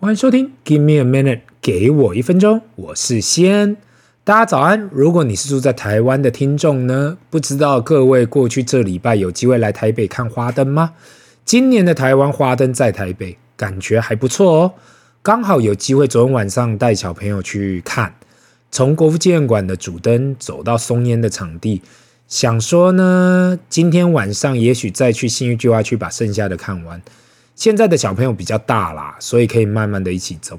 欢迎收听，Give me a minute，给我一分钟，我是西恩。大家早安。如果你是住在台湾的听众呢，不知道各位过去这礼拜有机会来台北看花灯吗？今年的台湾花灯在台北，感觉还不错哦。刚好有机会，昨天晚上带小朋友去看，从国父纪念馆的主灯走到松烟的场地，想说呢，今天晚上也许再去信义计划区把剩下的看完。现在的小朋友比较大啦，所以可以慢慢的一起走。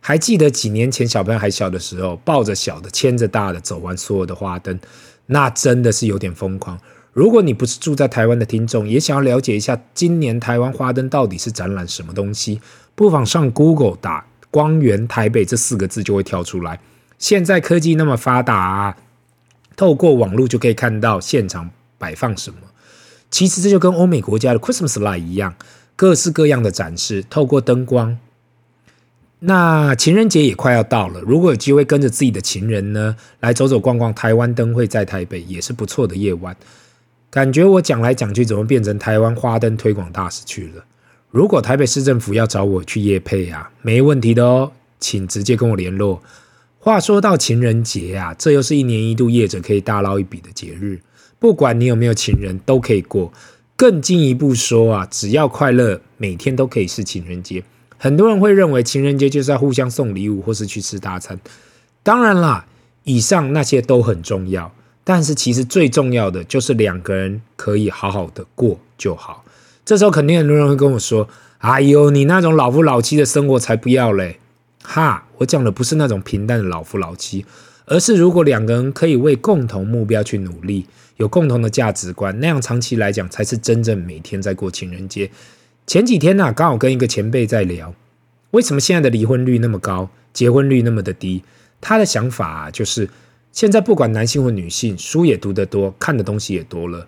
还记得几年前小朋友还小的时候，抱着小的牵着大的走完所有的花灯，那真的是有点疯狂。如果你不是住在台湾的听众，也想要了解一下今年台湾花灯到底是展览什么东西，不妨上 Google 打“光源台北”这四个字就会跳出来。现在科技那么发达，透过网络就可以看到现场摆放什么。其实这就跟欧美国家的 Christmas Light 一样。各式各样的展示，透过灯光。那情人节也快要到了，如果有机会跟着自己的情人呢，来走走逛逛，台湾灯会在台北也是不错的夜晚。感觉我讲来讲去，怎么变成台湾花灯推广大使去了？如果台北市政府要找我去夜配啊，没问题的哦，请直接跟我联络。话说到情人节啊，这又是一年一度业者可以大捞一笔的节日，不管你有没有情人，都可以过。更进一步说啊，只要快乐，每天都可以是情人节。很多人会认为情人节就是要互相送礼物，或是去吃大餐。当然啦，以上那些都很重要，但是其实最重要的就是两个人可以好好的过就好。这时候肯定很多人会跟我说：“哎呦，你那种老夫老妻的生活才不要嘞！”哈，我讲的不是那种平淡的老夫老妻，而是如果两个人可以为共同目标去努力。有共同的价值观，那样长期来讲才是真正每天在过情人节。前几天呢、啊，刚好跟一个前辈在聊，为什么现在的离婚率那么高，结婚率那么的低？他的想法，就是现在不管男性或女性，书也读得多，看的东西也多了。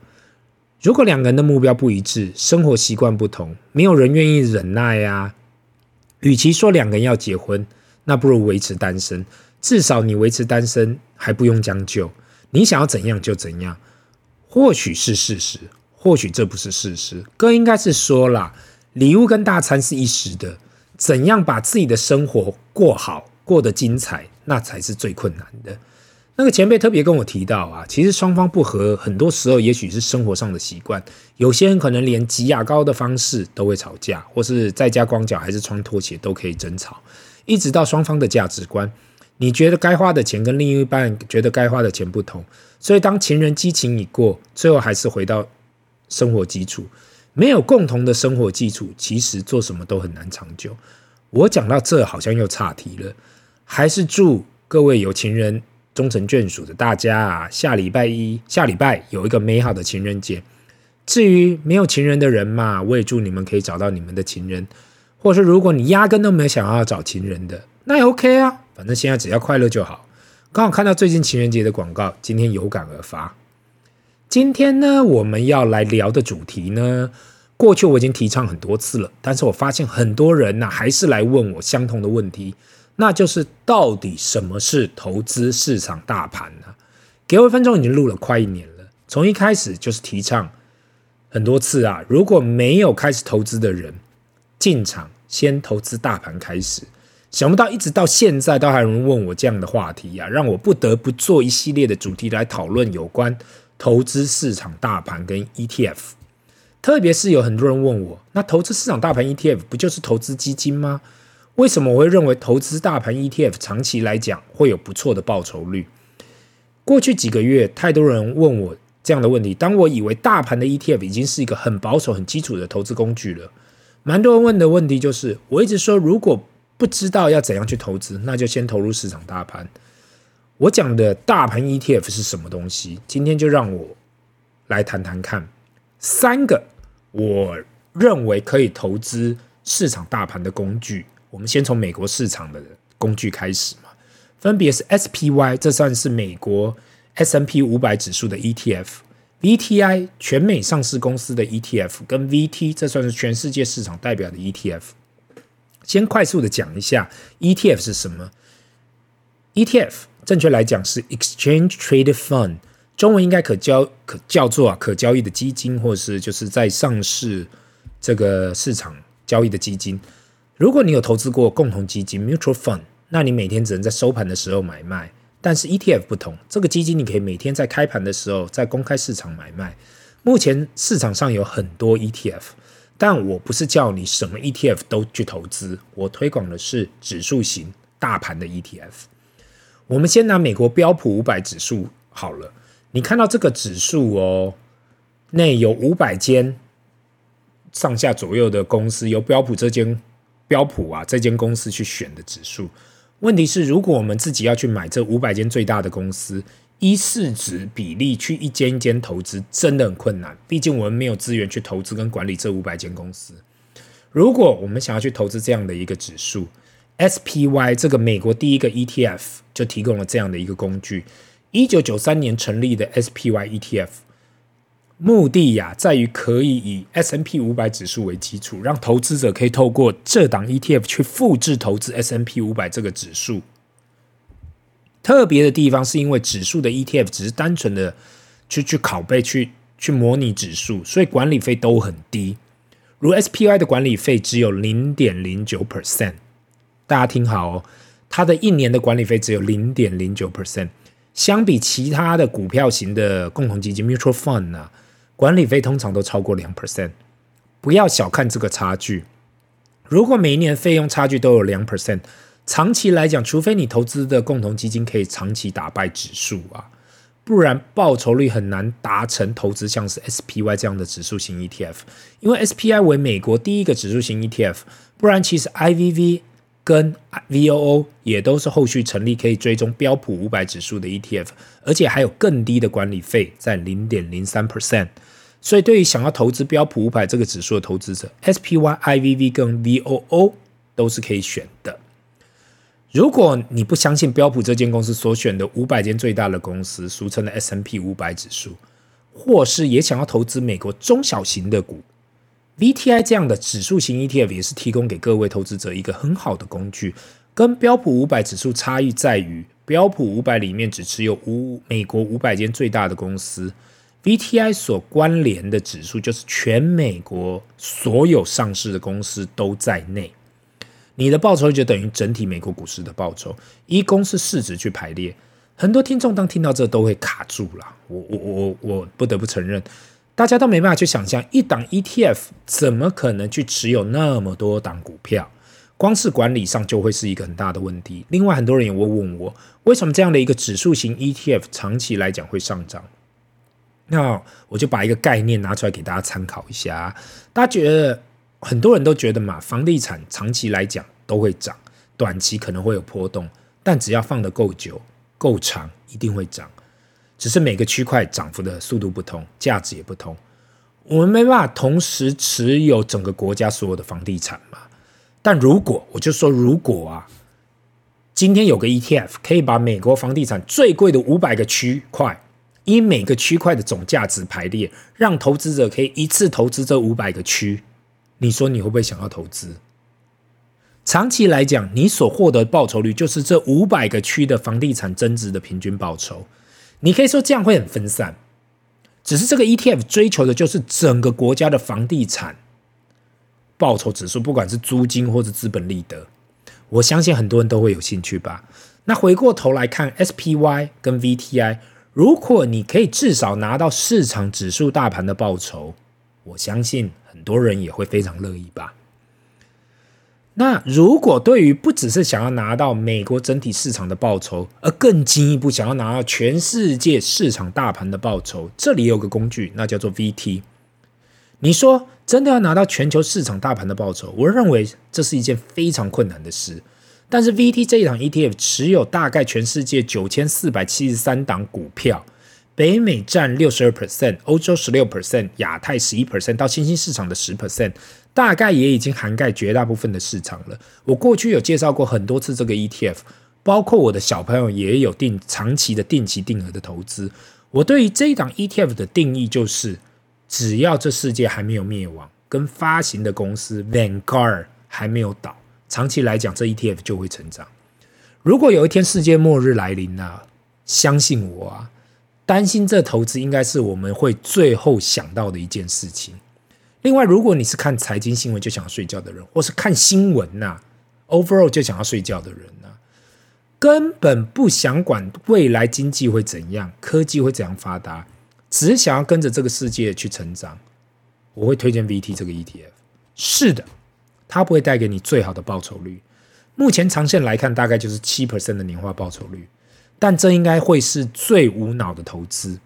如果两个人的目标不一致，生活习惯不同，没有人愿意忍耐、啊。与其说两个人要结婚，那不如维持单身。至少你维持单身还不用将就，你想要怎样就怎样。或许是事实，或许这不是事实。更应该是说啦，礼物跟大餐是一时的，怎样把自己的生活过好，过得精彩，那才是最困难的。那个前辈特别跟我提到啊，其实双方不合，很多时候也许是生活上的习惯。有些人可能连挤牙膏的方式都会吵架，或是在家光脚还是穿拖鞋都可以争吵，一直到双方的价值观。你觉得该花的钱跟另一半觉得该花的钱不同，所以当情人激情已过，最后还是回到生活基础。没有共同的生活基础，其实做什么都很难长久。我讲到这好像又岔题了，还是祝各位有情人终成眷属的大家啊，下礼拜一下礼拜有一个美好的情人节。至于没有情人的人嘛，我也祝你们可以找到你们的情人，或是如果你压根都没有想要找情人的，那也 OK 啊。反正现在只要快乐就好。刚好看到最近情人节的广告，今天有感而发。今天呢，我们要来聊的主题呢，过去我已经提倡很多次了，但是我发现很多人呢，还是来问我相同的问题，那就是到底什么是投资市场大盘呢？给我一分钟已经录了快一年了，从一开始就是提倡很多次啊，如果没有开始投资的人，进场先投资大盘开始。想不到一直到现在都还有人问我这样的话题呀、啊，让我不得不做一系列的主题来讨论有关投资市场大盘跟 ETF。特别是有很多人问我，那投资市场大盘 ETF 不就是投资基金吗？为什么我会认为投资大盘 ETF 长期来讲会有不错的报酬率？过去几个月，太多人问我这样的问题，当我以为大盘的 ETF 已经是一个很保守、很基础的投资工具了，蛮多人问的问题就是，我一直说如果不知道要怎样去投资，那就先投入市场大盘。我讲的大盘 ETF 是什么东西？今天就让我来谈谈看三个我认为可以投资市场大盘的工具。我们先从美国市场的工具开始嘛，分别是 SPY，这算是美国 S&P 五百指数的 ETF；VTI 全美上市公司的 ETF，跟 VT 这算是全世界市场代表的 ETF。先快速的讲一下 ETF 是什么。ETF 正确来讲是 Exchange Traded Fund，中文应该可交可叫做啊可交易的基金，或是就是在上市这个市场交易的基金。如果你有投资过共同基金 （mutual fund），那你每天只能在收盘的时候买卖。但是 ETF 不同，这个基金你可以每天在开盘的时候在公开市场买卖。目前市场上有很多 ETF，但我不是叫你什么 ETF 都去投资，我推广的是指数型大盘的 ETF。我们先拿美国标普五百指数好了，你看到这个指数哦，内有五百间上下左右的公司，由标普这间标普啊这间公司去选的指数。问题是，如果我们自己要去买这五百间最大的公司，依市值比例去一间一间投资，真的很困难。毕竟我们没有资源去投资跟管理这五百间公司。如果我们想要去投资这样的一个指数，SPY 这个美国第一个 ETF 就提供了这样的一个工具。一九九三年成立的 SPY ETF。目的呀，在于可以以 S&P 五百指数为基础，让投资者可以透过这档 ETF 去复制投资 S&P 五百这个指数。特别的地方是因为指数的 ETF 只是单纯的去去拷贝、去去模拟指数，所以管理费都很低。如 SPY 的管理费只有零点零九 percent，大家听好哦，它的一年的管理费只有零点零九 percent，相比其他的股票型的共同基金 Mutual Fund 呢、啊？管理费通常都超过两 percent，不要小看这个差距。如果每一年费用差距都有两 percent，长期来讲，除非你投资的共同基金可以长期打败指数啊，不然报酬率很难达成投资像是 SPY 这样的指数型 ETF。因为 SPY 为美国第一个指数型 ETF，不然其实 IVV 跟 VOO 也都是后续成立可以追踪标普五百指数的 ETF，而且还有更低的管理费，在零点零三 percent。所以，对于想要投资标普五百这个指数的投资者，SPY、IVV 跟 VOO 都是可以选的。如果你不相信标普这间公司所选的五百间最大的公司，俗称的 S&P 五百指数，或是也想要投资美国中小型的股，VTI 这样的指数型 ETF 也是提供给各位投资者一个很好的工具。跟标普五百指数差异在于，标普五百里面只持有五美国五百间最大的公司。VTI 所关联的指数就是全美国所有上市的公司都在内，你的报酬就等于整体美国股市的报酬，一公司市值去排列。很多听众当听到这都会卡住了，我我我我不得不承认，大家都没办法去想象一档 ETF 怎么可能去持有那么多档股票，光是管理上就会是一个很大的问题。另外，很多人也会问我，为什么这样的一个指数型 ETF 长期来讲会上涨？那我就把一个概念拿出来给大家参考一下。大家觉得很多人都觉得嘛，房地产长期来讲都会涨，短期可能会有波动，但只要放得够久、够长，一定会涨。只是每个区块涨幅的速度不同，价值也不同。我们没办法同时持有整个国家所有的房地产嘛。但如果我就说，如果啊，今天有个 ETF 可以把美国房地产最贵的五百个区块。以每个区块的总价值排列，让投资者可以一次投资这五百个区。你说你会不会想要投资？长期来讲，你所获得报酬率就是这五百个区的房地产增值的平均报酬。你可以说这样会很分散，只是这个 ETF 追求的就是整个国家的房地产报酬指数，不管是租金或者资本利得。我相信很多人都会有兴趣吧。那回过头来看 SPY 跟 VTI。如果你可以至少拿到市场指数大盘的报酬，我相信很多人也会非常乐意吧。那如果对于不只是想要拿到美国整体市场的报酬，而更进一步想要拿到全世界市场大盘的报酬，这里有个工具，那叫做 VT。你说真的要拿到全球市场大盘的报酬，我认为这是一件非常困难的事。但是 VT 这一档 ETF 持有大概全世界九千四百七十三档股票，北美占六十二 percent，欧洲十六 percent，亚太十一 percent，到新兴市场的十 percent，大概也已经涵盖绝大部分的市场了。我过去有介绍过很多次这个 ETF，包括我的小朋友也有定长期的定期定额的投资。我对于这一档 ETF 的定义就是，只要这世界还没有灭亡，跟发行的公司 Vanguard 还没有倒。长期来讲，这 ETF 就会成长。如果有一天世界末日来临啊，相信我啊，担心这投资应该是我们会最后想到的一件事情。另外，如果你是看财经新闻就想要睡觉的人，或是看新闻呐，overall 就想要睡觉的人呐，根本不想管未来经济会怎样，科技会怎样发达，只想要跟着这个世界去成长，我会推荐 VT 这个 ETF。是的，它不会带给你最好的报酬率，目前长线来看大概就是七 percent 的年化报酬率，但这应该会是最无脑的投资。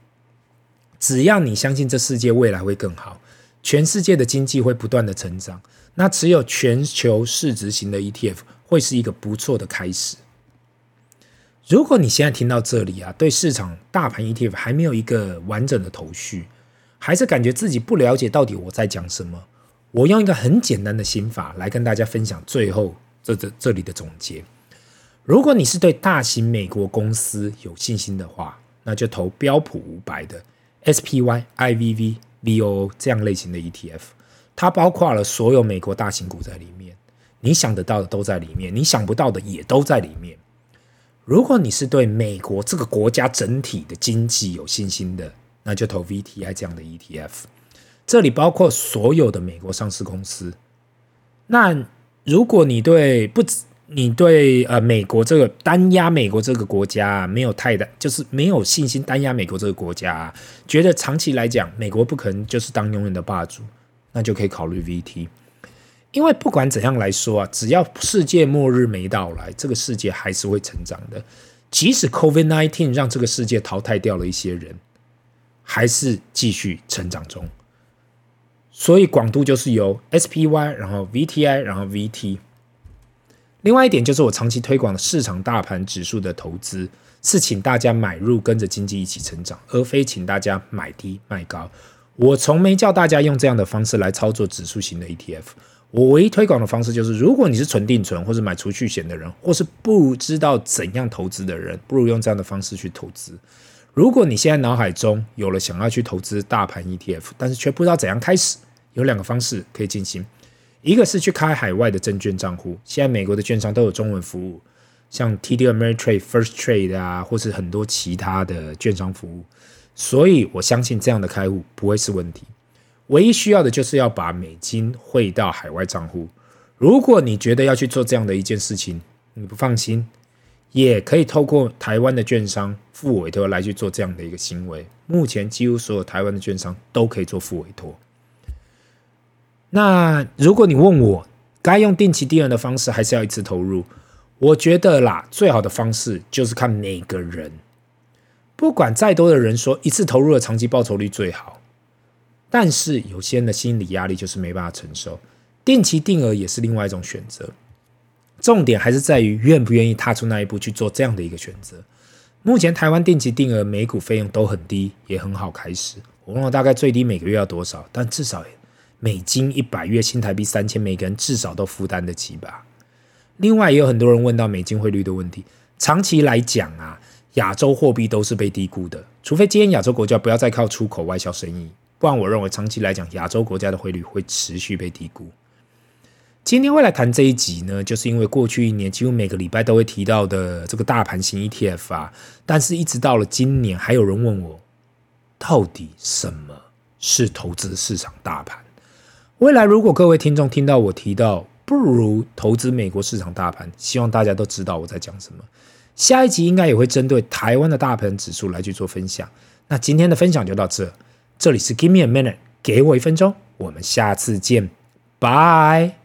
只要你相信这世界未来会更好。全世界的经济会不断的成长，那持有全球市值型的 ETF 会是一个不错的开始。如果你现在听到这里啊，对市场大盘 ETF 还没有一个完整的头绪，还是感觉自己不了解到底我在讲什么，我用一个很简单的心法来跟大家分享最后这这这里的总结。如果你是对大型美国公司有信心的话，那就投标普五百的 SPY IVV。VOO 这样类型的 ETF，它包括了所有美国大型股在里面，你想得到的都在里面，你想不到的也都在里面。如果你是对美国这个国家整体的经济有信心的，那就投 VTI 这样的 ETF，这里包括所有的美国上市公司。那如果你对不止。你对呃美国这个单压美国这个国家没有太大，就是没有信心单压美国这个国家，觉得长期来讲美国不可能就是当永远的霸主，那就可以考虑 VT。因为不管怎样来说啊，只要世界末日没到来，这个世界还是会成长的。即使 COVID-19 让这个世界淘汰掉了一些人，还是继续成长中。所以广度就是由 SPY，然后 VTI，然后 VT。另外一点就是我长期推广的市场大盘指数的投资，是请大家买入，跟着经济一起成长，而非请大家买低卖高。我从没叫大家用这样的方式来操作指数型的 ETF。我唯一推广的方式就是，如果你是纯定存或是买储蓄险的人，或是不知道怎样投资的人，不如用这样的方式去投资。如果你现在脑海中有了想要去投资大盘 ETF，但是却不知道怎样开始，有两个方式可以进行。一个是去开海外的证券账户，现在美国的券商都有中文服务，像 TD Ameritrade、First Trade 啊，或是很多其他的券商服务，所以我相信这样的开户不会是问题。唯一需要的就是要把美金汇到海外账户。如果你觉得要去做这样的一件事情，你不放心，也可以透过台湾的券商付委托来去做这样的一个行为。目前几乎所有台湾的券商都可以做付委托。那如果你问我该用定期定额的方式，还是要一次投入？我觉得啦，最好的方式就是看每个人。不管再多的人说一次投入的长期报酬率最好，但是有些人的心理压力就是没办法承受。定期定额也是另外一种选择。重点还是在于愿不愿意踏出那一步去做这样的一个选择。目前台湾定期定额每股费用都很低，也很好开始。我忘了大概最低每个月要多少，但至少。美金一百月新台币三千，每个人至少都负担得起吧。另外，也有很多人问到美金汇率的问题。长期来讲啊，亚洲货币都是被低估的，除非今天亚洲国家不要再靠出口外销生意，不然我认为长期来讲，亚洲国家的汇率会持续被低估。今天会来谈这一集呢，就是因为过去一年几乎每个礼拜都会提到的这个大盘型 ETF 啊，但是一直到了今年，还有人问我，到底什么是投资市场大盘？未来如果各位听众听到我提到不如投资美国市场大盘，希望大家都知道我在讲什么。下一集应该也会针对台湾的大盘指数来去做分享。那今天的分享就到这，这里是 Give me a minute，给我一分钟，我们下次见，拜。